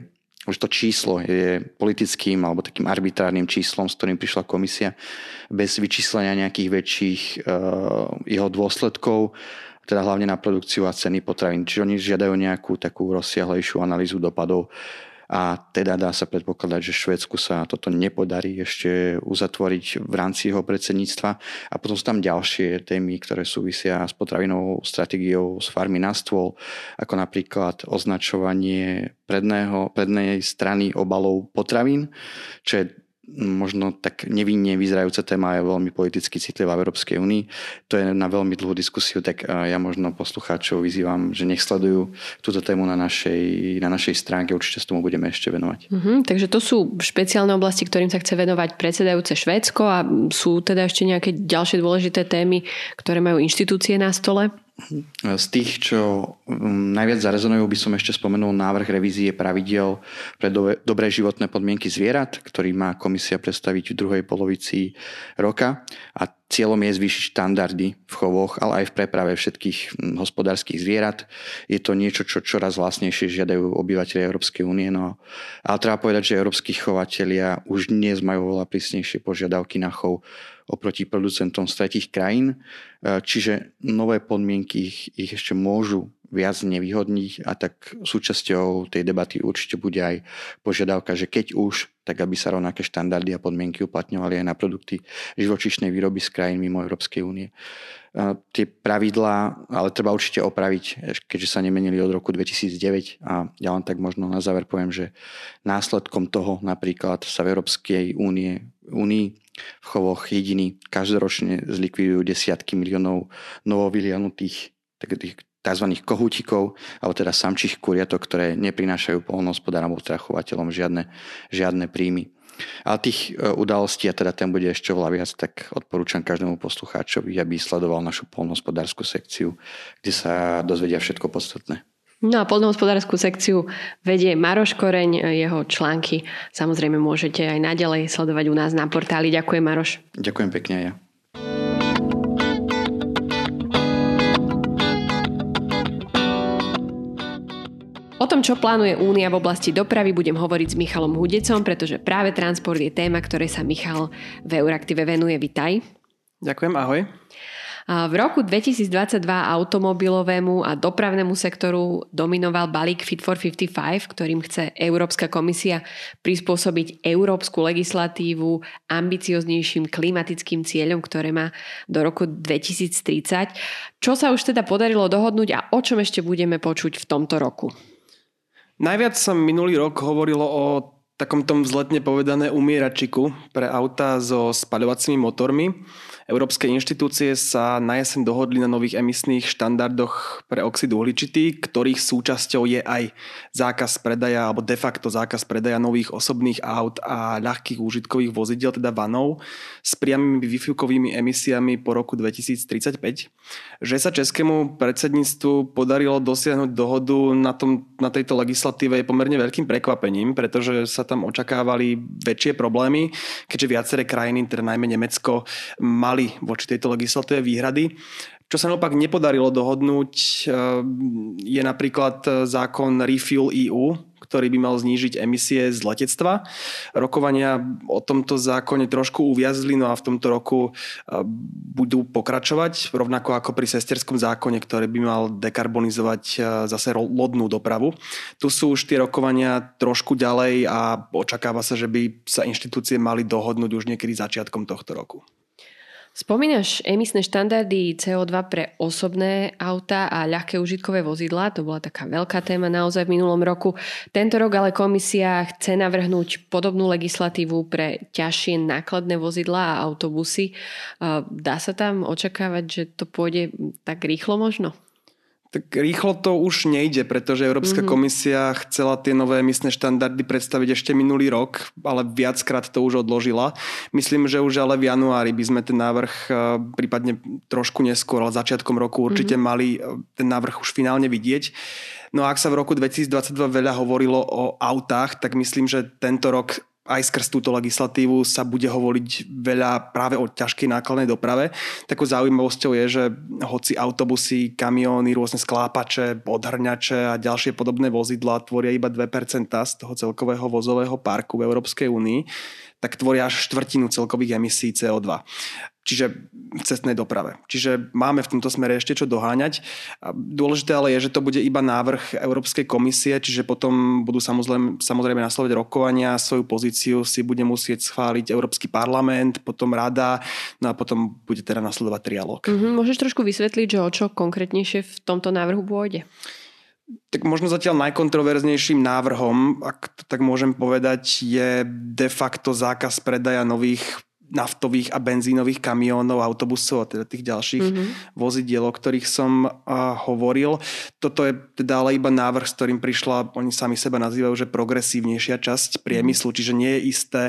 už to číslo je politickým alebo takým arbitrárnym číslom, s ktorým prišla komisia, bez vyčíslenia nejakých väčších uh, jeho dôsledkov, teda hlavne na produkciu a ceny potravín. Čiže oni žiadajú nejakú takú rozsiahlejšiu analýzu dopadov a teda dá sa predpokladať, že Švedsku sa toto nepodarí ešte uzatvoriť v rámci jeho predsedníctva. A potom sú tam ďalšie témy, ktoré súvisia s potravinovou stratégiou z farmy na stôl, ako napríklad označovanie predného, prednej strany obalov potravín, čo je možno tak nevinne vyzerajúca téma je veľmi politicky citlivá v Európskej únii. To je na veľmi dlhú diskusiu, tak eh, ja možno poslucháčov vyzývam, že nech sledujú túto tému na našej, na našej stránke, určite s tomu budeme ešte venovať. Mm-hmm, takže to sú špeciálne oblasti, ktorým sa chce venovať predsedajúce Švédsko a sú teda ešte nejaké ďalšie dôležité témy, ktoré majú inštitúcie na stole? Z tých, čo mm, najviac zarezonujú, by som ešte spomenul návrh revízie pravidel pre dobré životné podmienky zvierat, ktorý má komisia predstaviť v druhej polovici roka a cieľom je zvýšiť štandardy v chovoch, ale aj v preprave všetkých mm, hospodárskych zvierat. Je to niečo, čo čoraz vlastnejšie žiadajú obyvateľe Európskej únie. No, ale treba povedať, že európsky chovatelia už dnes majú veľa prísnejšie požiadavky na chov oproti producentom z tretich krajín, e, čiže nové podmienky ich, ich ešte môžu viac nevýhodniť a tak súčasťou tej debaty určite bude aj požiadavka, že keď už, tak aby sa rovnaké štandardy a podmienky uplatňovali aj na produkty živočišnej výroby z krajín mimo Európskej únie. E, tie pravidlá, ale treba určite opraviť, keďže sa nemenili od roku 2009 a ja len tak možno na záver poviem, že následkom toho napríklad sa v Európskej únie, únii v chovoch jediný každoročne zlikvidujú desiatky miliónov novovylianutých tzv. kohútikov, alebo teda samčích kuriatok, ktoré neprinášajú polnohospodárom alebo trachovateľom žiadne, žiadne príjmy. Ale tých e, udalostí, a teda ten bude ešte oveľa viac, tak odporúčam každému poslucháčovi, aby sledoval našu polnohospodárskú sekciu, kde sa dozvedia všetko podstatné. No a polnohospodárskú sekciu vedie Maroš Koreň, jeho články samozrejme môžete aj naďalej sledovať u nás na portáli. Ďakujem Maroš. Ďakujem pekne ja. O tom, čo plánuje Únia v oblasti dopravy, budem hovoriť s Michalom Hudecom, pretože práve transport je téma, ktorej sa Michal v Euraktive venuje. Vitaj. Ďakujem, ahoj. V roku 2022 automobilovému a dopravnému sektoru dominoval balík Fit for 55, ktorým chce Európska komisia prispôsobiť európsku legislatívu ambicioznejším klimatickým cieľom, ktoré má do roku 2030. Čo sa už teda podarilo dohodnúť a o čom ešte budeme počuť v tomto roku? Najviac sa minulý rok hovorilo o takom tom vzletne povedané umieračiku pre auta so spaľovacími motormi. Európske inštitúcie sa na jeseň dohodli na nových emisných štandardoch pre oxid uhličitý, ktorých súčasťou je aj zákaz predaja alebo de facto zákaz predaja nových osobných aut a ľahkých úžitkových vozidel, teda vanov, s priamými výfukovými emisiami po roku 2035. Že sa českému predsedníctvu podarilo dosiahnuť dohodu na, tom, na tejto legislatíve je pomerne veľkým prekvapením, pretože sa tam očakávali väčšie problémy, keďže viaceré krajiny, teda najmä Nemecko, mali voči tejto legislatíve výhrady. Čo sa naopak nepodarilo dohodnúť eh, je napríklad eh, zákon Refuel EU, ktorý by mal znížiť emisie z letectva. Rokovania o tomto zákone trošku uviazli, no a v tomto roku eh, budú pokračovať, rovnako ako pri sesterskom zákone, ktorý by mal dekarbonizovať zase lodnú dopravu. Tu sú už tie rokovania trošku ďalej a očakáva sa, že by sa inštitúcie mali dohodnúť už niekedy začiatkom tohto roku. Spomínaš emisné štandardy CO2 pre osobné auta a ľahké užitkové vozidlá, to bola taká veľká téma naozaj v minulom roku. Tento rok ale komisia chce navrhnúť podobnú legislatívu pre ťažšie nákladné vozidlá a autobusy. Dá sa tam očakávať, že to pôjde tak rýchlo možno? Tak rýchlo to už nejde, pretože Európska mm-hmm. komisia chcela tie nové emisné štandardy predstaviť ešte minulý rok, ale viackrát to už odložila. Myslím, že už ale v januári by sme ten návrh, e, prípadne trošku neskôr, ale začiatkom roku určite mm-hmm. mali e, ten návrh už finálne vidieť. No a ak sa v roku 2022 veľa hovorilo o autách, tak myslím, že tento rok aj skrz túto legislatívu sa bude hovoriť veľa práve o ťažkej nákladnej doprave. Takou zaujímavosťou je, že hoci autobusy, kamióny, rôzne sklápače, odhrňače a ďalšie podobné vozidlá tvoria iba 2% z toho celkového vozového parku v Európskej únii, tak tvoria až štvrtinu celkových emisí CO2. Čiže v cestnej doprave. Čiže máme v tomto smere ešte čo doháňať. Dôležité ale je, že to bude iba návrh Európskej komisie, čiže potom budú samozrejme, samozrejme nasledovať rokovania, svoju pozíciu si bude musieť schváliť Európsky parlament, potom rada, no a potom bude teda nasledovať trialog. Mm-hmm, môžeš trošku vysvetliť, že o čo konkrétnejšie v tomto návrhu pôjde? Tak možno zatiaľ najkontroverznejším návrhom, ak to tak môžem povedať, je de facto zákaz predaja nových naftových a benzínových kamionov, autobusov a teda tých ďalších mm-hmm. vozidiel, o ktorých som uh, hovoril. Toto je teda ale iba návrh, s ktorým prišla, oni sami seba nazývajú, že progresívnejšia časť priemyslu, mm-hmm. čiže nie je isté,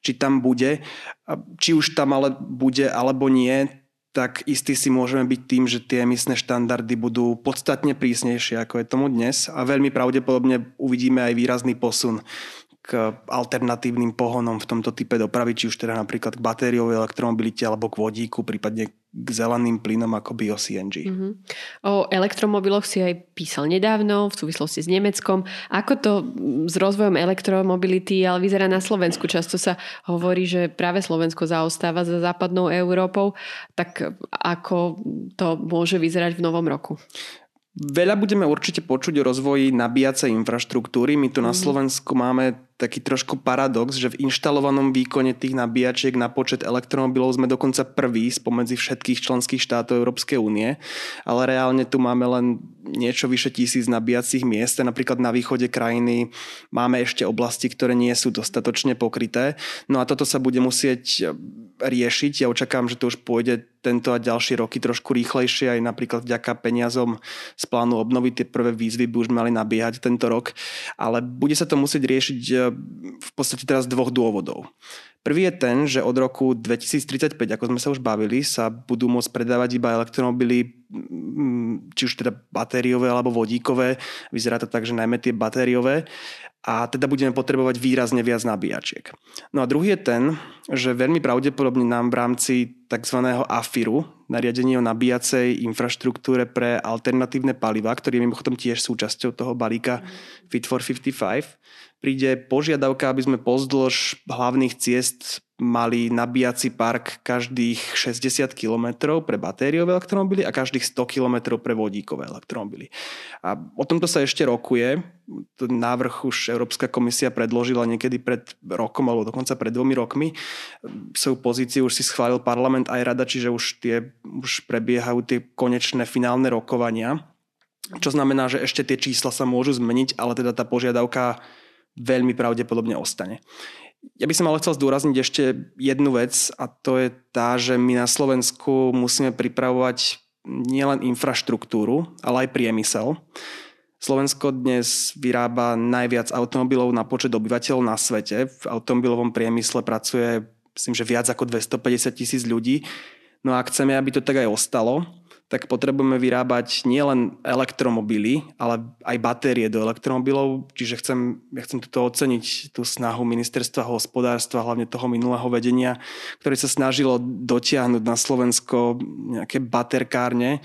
či tam bude. Či už tam ale bude alebo nie, tak istý si môžeme byť tým, že tie emisné štandardy budú podstatne prísnejšie, ako je tomu dnes a veľmi pravdepodobne uvidíme aj výrazný posun k alternatívnym pohonom v tomto type dopravy, či už teda napríklad k batériovej elektromobilite alebo k vodíku, prípadne k zeleným plynom ako bio-CNG. Mm-hmm. O elektromobiloch si aj písal nedávno v súvislosti s Nemeckom. Ako to s rozvojom elektromobility ale vyzerá na Slovensku? Často sa hovorí, že práve Slovensko zaostáva za západnou Európou. Tak ako to môže vyzerať v novom roku? Veľa budeme určite počuť o rozvoji nabíjacej infraštruktúry. My tu na mhm. Slovensku máme taký trošku paradox, že v inštalovanom výkone tých nabíjačiek na počet elektromobilov sme dokonca prví spomedzi všetkých členských štátov Európskej únie, ale reálne tu máme len niečo vyše tisíc nabíjacích miest. Napríklad na východe krajiny máme ešte oblasti, ktoré nie sú dostatočne pokryté. No a toto sa bude musieť riešiť. Ja očakám, že to už pôjde tento a ďalšie roky trošku rýchlejšie, aj napríklad vďaka peniazom z plánu obnovy. Tie prvé výzvy by už mali nabiehať tento rok, ale bude sa to musieť riešiť e, v podstate teraz z dvoch dôvodov. Prvý je ten, že od roku 2035, ako sme sa už bavili, sa budú môcť predávať iba elektromobily, mm, či už teda batériové alebo vodíkové. Vyzerá to tak, že najmä tie batériové a teda budeme potrebovať výrazne viac nabíjačiek. No a druhý je ten, že veľmi pravdepodobne nám v rámci tzv. AFIRu, nariadenie o nabíjacej infraštruktúre pre alternatívne paliva, ktorý je mimochodom tiež súčasťou toho balíka Fit for 55, príde požiadavka, aby sme pozdĺž hlavných ciest mali nabíjací park každých 60 km pre batériové elektromobily a každých 100 km pre vodíkové elektromobily. A o tomto sa ešte rokuje. Návrh už Európska komisia predložila niekedy pred rokom alebo dokonca pred dvomi rokmi. Svoju pozíciu už si schválil parlament aj rada, čiže už, tie, už prebiehajú tie konečné finálne rokovania. Čo znamená, že ešte tie čísla sa môžu zmeniť, ale teda tá požiadavka veľmi pravdepodobne ostane. Ja by som ale chcel zdôrazniť ešte jednu vec a to je tá, že my na Slovensku musíme pripravovať nielen infraštruktúru, ale aj priemysel. Slovensko dnes vyrába najviac automobilov na počet obyvateľov na svete. V automobilovom priemysle pracuje, myslím, že viac ako 250 tisíc ľudí. No a chceme, aby to tak aj ostalo, tak potrebujeme vyrábať nielen elektromobily, ale aj batérie do elektromobilov. Čiže chcem, ja chcem toto oceniť, tú snahu ministerstva hospodárstva, hlavne toho minulého vedenia, ktoré sa snažilo dotiahnuť na Slovensko nejaké baterkárne.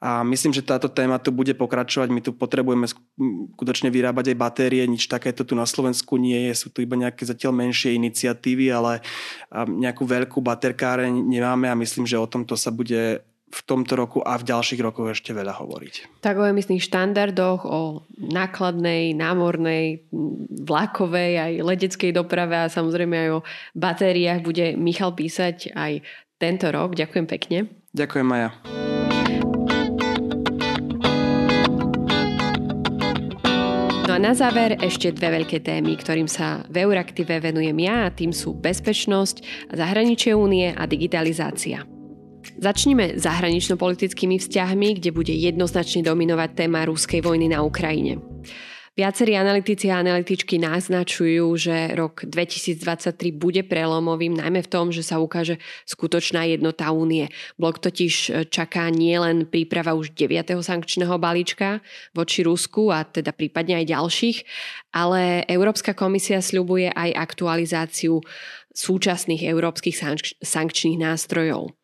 A myslím, že táto téma tu bude pokračovať. My tu potrebujeme skutočne vyrábať aj batérie. Nič takéto tu na Slovensku nie je. Sú tu iba nejaké zatiaľ menšie iniciatívy, ale nejakú veľkú baterkáreň nemáme a myslím, že o tomto sa bude v tomto roku a v ďalších rokoch ešte veľa hovoriť. Tak o emisných štandardoch, o nákladnej, námornej, vlakovej, aj leteckej doprave a samozrejme aj o batériách bude Michal písať aj tento rok. Ďakujem pekne. Ďakujem Maja. No a na záver ešte dve veľké témy, ktorým sa v Euraktive venujem ja a tým sú bezpečnosť, zahraničie únie a digitalizácia. Začnime zahranično-politickými vzťahmi, kde bude jednoznačne dominovať téma ruskej vojny na Ukrajine. Viacerí analytici a analytičky naznačujú, že rok 2023 bude prelomovým, najmä v tom, že sa ukáže skutočná jednota únie. Blok totiž čaká nielen príprava už 9. sankčného balíčka voči Rusku a teda prípadne aj ďalších, ale Európska komisia sľubuje aj aktualizáciu súčasných európskych sankčných nástrojov.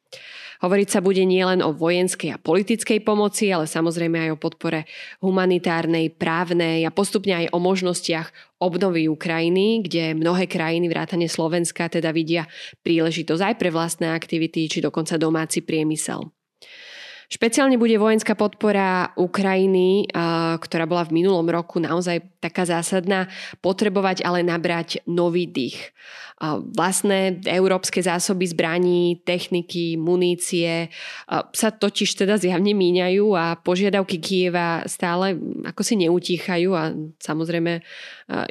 Hovoriť sa bude nielen o vojenskej a politickej pomoci, ale samozrejme aj o podpore humanitárnej, právnej a postupne aj o možnostiach obnovy Ukrajiny, kde mnohé krajiny vrátane Slovenska teda vidia príležitosť aj pre vlastné aktivity či dokonca domáci priemysel. Špeciálne bude vojenská podpora Ukrajiny, ktorá bola v minulom roku naozaj taká zásadná, potrebovať ale nabrať nový dých vlastné európske zásoby zbraní, techniky, munície sa totiž teda zjavne míňajú a požiadavky Kieva stále ako si neutíchajú a samozrejme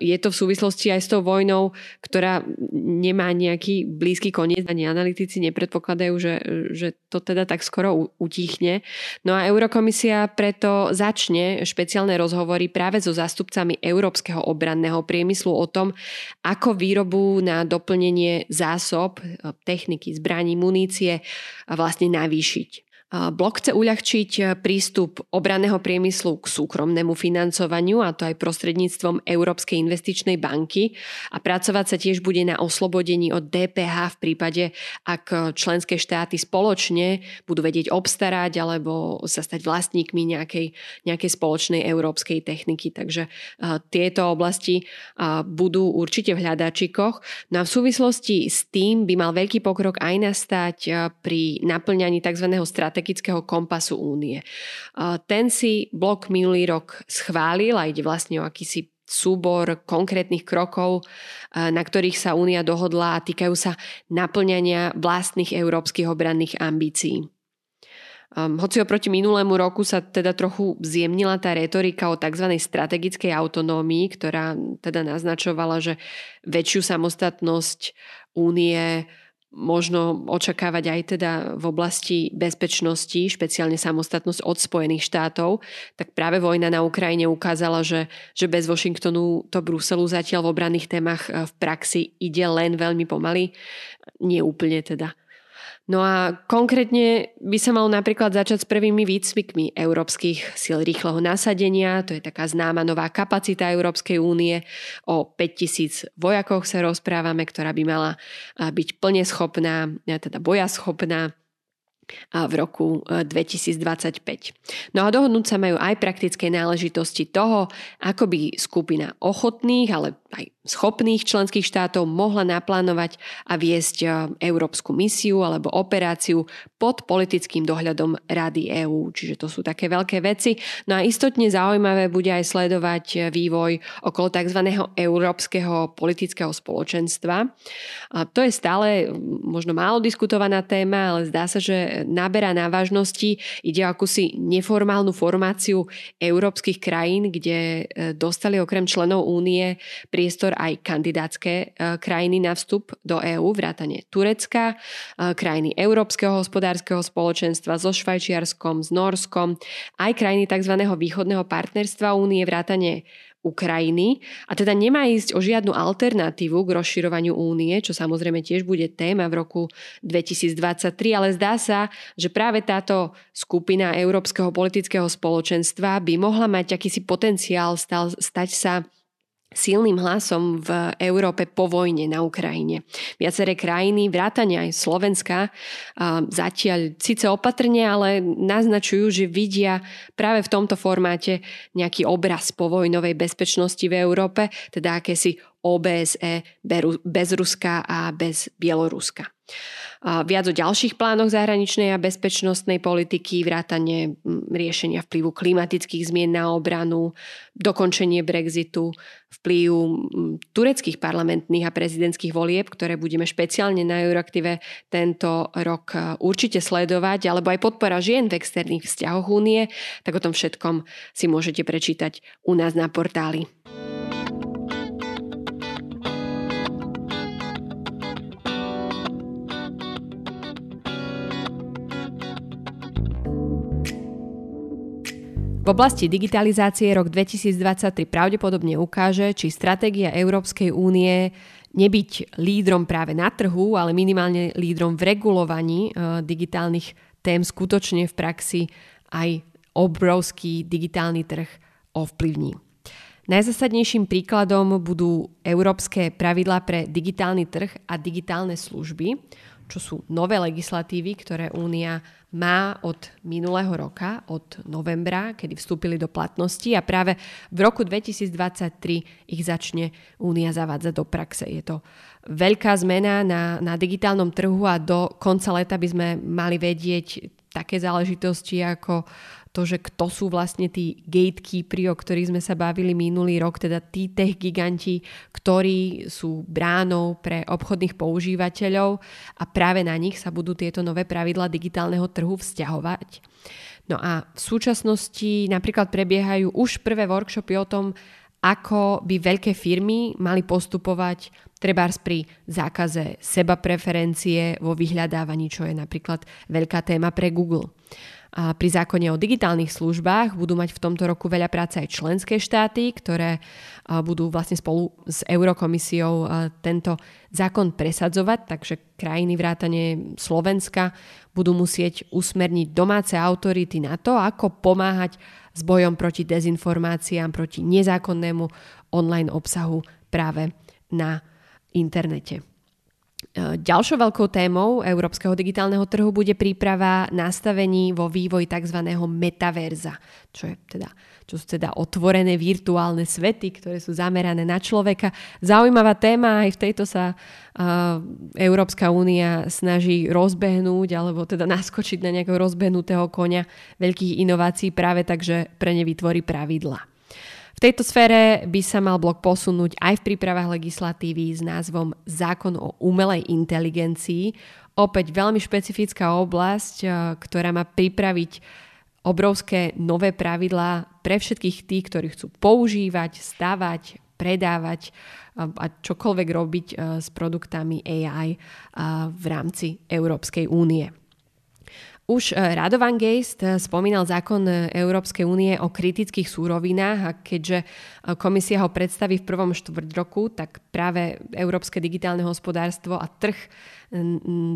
je to v súvislosti aj s tou vojnou, ktorá nemá nejaký blízky koniec. Ani analytici nepredpokladajú, že, že to teda tak skoro utíchne. No a Eurokomisia preto začne špeciálne rozhovory práve so zástupcami európskeho obranného priemyslu o tom, ako výrobu na doplnenie zásob, techniky, zbraní, munície vlastne navýšiť. Blok chce uľahčiť e, prístup obranného priemyslu k súkromnému financovaniu a to aj prostredníctvom Európskej investičnej banky a pracovať sa tiež bude na oslobodení od DPH v prípade, ak členské štáty spoločne budú vedieť obstarať alebo sa stať vlastníkmi nejakej, nejakej spoločnej európskej techniky. Takže uh, tieto oblasti budú určite v hľadačikoch. No a v súvislosti s tým by mal veľký pokrok aj nastať pri naplňaní tzv. strategického strategického kompasu únie. Ten si blok minulý rok schválil a ide vlastne o akýsi súbor konkrétnych krokov, na ktorých sa Únia dohodla a týkajú sa naplňania vlastných európskych obranných ambícií. Hoci oproti minulému roku sa teda trochu zjemnila tá retorika o tzv. strategickej autonómii, ktorá teda naznačovala, že väčšiu samostatnosť únie možno očakávať aj teda v oblasti bezpečnosti, špeciálne samostatnosť od Spojených štátov, tak práve vojna na Ukrajine ukázala, že, že bez Washingtonu to Bruselu zatiaľ v obranných témach eh, v praxi ide len veľmi pomaly. Nie úplne teda. No a konkrétne by sa mal napríklad začať s prvými výcvikmi európskych síl rýchleho nasadenia. To je taká známa nová kapacita Európskej únie. O 5000 vojakoch sa rozprávame, ktorá by mala byť plne schopná, teda bojaschopná v roku 2025. E, no a dohodnúť sa majú aj praktické náležitosti toho, ako by skupina ochotných, ale aj schopných členských štátov mohla naplánovať a viesť e, európsku misiu alebo operáciu pod politickým dohľadom Rady EÚ. Čiže to sú také veľké veci. No a istotne zaujímavé bude aj sledovať e, vývoj okolo tzv. európskeho politického spoločenstva. A to je stále možno málo diskutovaná téma, ale zdá sa, že naberá na vážnosti. Ide o akúsi neformálnu formáciu európskych krajín, kde dostali okrem členov únie priestor aj kandidátske e, krajiny na vstup do EÚ, vrátane Turecka, e, krajiny Európskeho hospodárskeho spoločenstva so Švajčiarskom, s Norskom, aj krajiny tzv. východného partnerstva únie, vrátane Ukrajiny a teda nemá ísť o žiadnu alternatívu k rozširovaniu únie, čo samozrejme tiež bude téma v roku 2023, ale zdá sa, že práve táto skupina Európskeho politického spoločenstva by mohla mať akýsi potenciál stať sa silným hlasom v Európe po vojne na Ukrajine. Viaceré krajiny, vrátane aj Slovenska, zatiaľ síce opatrne, ale naznačujú, že vidia práve v tomto formáte nejaký obraz povojnovej bezpečnosti v Európe, teda akési OBSE bez Ruska a bez Bieloruska. Viac o ďalších plánoch zahraničnej a bezpečnostnej politiky, vrátanie riešenia vplyvu klimatických zmien na obranu, dokončenie Brexitu, vplyv tureckých parlamentných a prezidentských volieb, ktoré budeme špeciálne na Euraktive tento rok určite sledovať, alebo aj podpora žien v externých vzťahoch únie, tak o tom všetkom si môžete prečítať u nás na portáli. V oblasti digitalizácie rok 2023 pravdepodobne ukáže, či stratégia Európskej únie nebyť lídrom práve na trhu, ale minimálne lídrom v regulovaní e, digitálnych tém skutočne v praxi aj obrovský digitálny trh ovplyvní. Najzasadnejším príkladom budú európske pravidlá pre digitálny trh a digitálne služby, čo sú nové legislatívy, ktoré Únia má od minulého roka, od novembra, kedy vstúpili do platnosti a práve v roku 2023 ich začne Únia zavádzať do praxe. Je to veľká zmena na, na digitálnom trhu a do konca leta by sme mali vedieť také záležitosti ako to, že kto sú vlastne tí gatekeepery, o ktorých sme sa bavili minulý rok, teda tí tech giganti, ktorí sú bránou pre obchodných používateľov a práve na nich sa budú tieto nové pravidla digitálneho trhu vzťahovať. No a v súčasnosti napríklad prebiehajú už prvé workshopy o tom, ako by veľké firmy mali postupovať trebárs pri zákaze seba preferencie vo vyhľadávaní, čo je napríklad veľká téma pre Google. A pri zákone o digitálnych službách budú mať v tomto roku veľa práce aj členské štáty, ktoré budú vlastne spolu s Eurokomisiou tento zákon presadzovať, takže krajiny vrátane Slovenska budú musieť usmerniť domáce autority na to, ako pomáhať s bojom proti dezinformáciám, proti nezákonnému online obsahu práve na internete. E, ďalšou veľkou témou európskeho digitálneho trhu bude príprava nastavení vo vývoji tzv. metaverza, čo, je teda, čo sú teda otvorené virtuálne svety, ktoré sú zamerané na človeka. Zaujímavá téma, aj v tejto sa uh, Európska únia snaží rozbehnúť, alebo teda naskočiť na nejakého rozbehnutého konia veľkých inovácií práve tak, že pre ne vytvorí pravidla. V tejto sfére by sa mal blok posunúť aj v prípravách legislatívy s názvom Zákon o umelej inteligencii. Opäť veľmi špecifická oblasť, eh, ktorá má pripraviť obrovské nové pravidlá pre všetkých tých, ktorí chcú používať, stavať, predávať eh, a čokoľvek robiť eh, s produktami AI v rámci Európskej únie. Už e, Radovan Geist e, spomínal zákon e, Európskej únie o kritických súrovinách a keďže komisia ho predstaví v prvom štvrť roku, tak práve Európske digitálne hospodárstvo a trh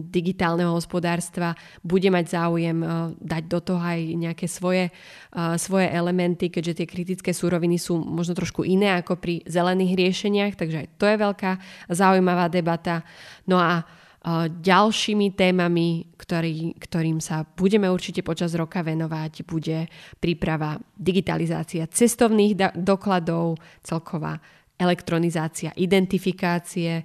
digitálneho hospodárstva bude mať záujem dať do toho aj nejaké svoje, svoje elementy, keďže tie kritické súroviny sú možno trošku iné ako pri zelených riešeniach, takže aj to je veľká zaujímavá debata. No a Ďalšími témami, ktorý, ktorým sa budeme určite počas roka venovať, bude príprava digitalizácia cestovných dokladov, celková elektronizácia identifikácie,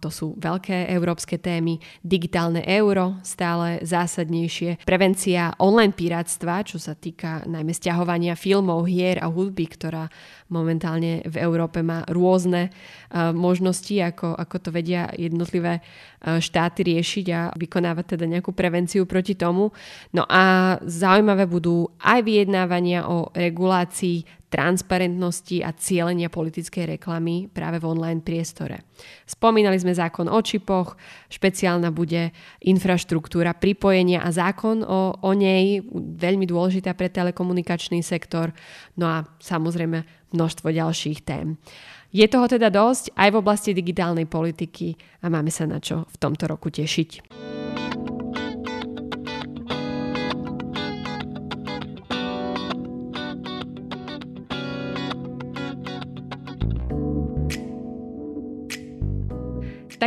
to sú veľké európske témy, digitálne euro, stále zásadnejšie, prevencia online pirátstva, čo sa týka najmä stiahovania filmov, hier a hudby, ktorá momentálne v Európe má rôzne možnosti, ako, ako to vedia jednotlivé štáty riešiť a vykonávať teda nejakú prevenciu proti tomu. No a zaujímavé budú aj vyjednávania o regulácii transparentnosti a cieľenia politickej reklamy práve v online priestore. Spomínali sme zákon o čipoch, špeciálna bude infraštruktúra pripojenia a zákon o, o nej, veľmi dôležitá pre telekomunikačný sektor, no a samozrejme množstvo ďalších tém. Je toho teda dosť aj v oblasti digitálnej politiky a máme sa na čo v tomto roku tešiť.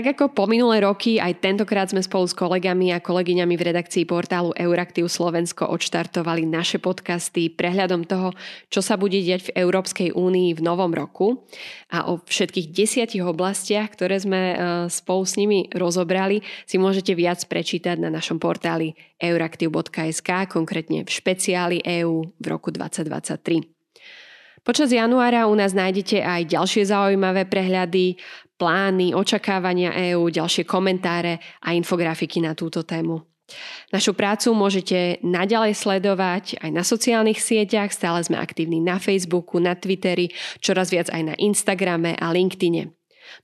Tak ako po minulé roky, aj tentokrát sme spolu s kolegami a kolegyňami v redakcii portálu Euraktiv Slovensko odštartovali naše podcasty prehľadom toho, čo sa bude diať v Európskej únii v novom roku a o všetkých desiatich oblastiach, ktoré sme e, spolu s nimi rozobrali, si môžete viac prečítať na našom portáli euraktiv.sk, konkrétne v špeciáli EU v roku 2023. Počas januára u nás nájdete aj ďalšie zaujímavé prehľady, plány, očakávania EÚ, ďalšie komentáre a infografiky na túto tému. Našu prácu môžete naďalej sledovať aj na sociálnych sieťach, stále sme aktívni na Facebooku, na Twitteri, čoraz viac aj na Instagrame a LinkedIne.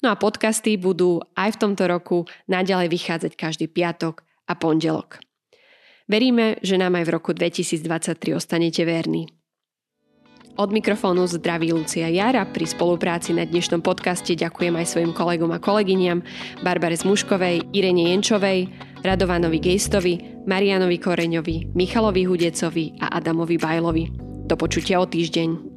No a podcasty budú aj v tomto roku naďalej vychádzať každý piatok a pondelok. Veríme, že nám aj v roku 2023 ostanete verní. Od mikrofónu zdraví Lucia Jara. Pri spolupráci na dnešnom podcaste ďakujem aj svojim kolegom a kolegyňam Barbare Zmuškovej, Irene Jenčovej, Radovanovi Gejstovi, Marianovi Koreňovi, Michalovi Hudecovi a Adamovi Bajlovi. Do počutia o týždeň.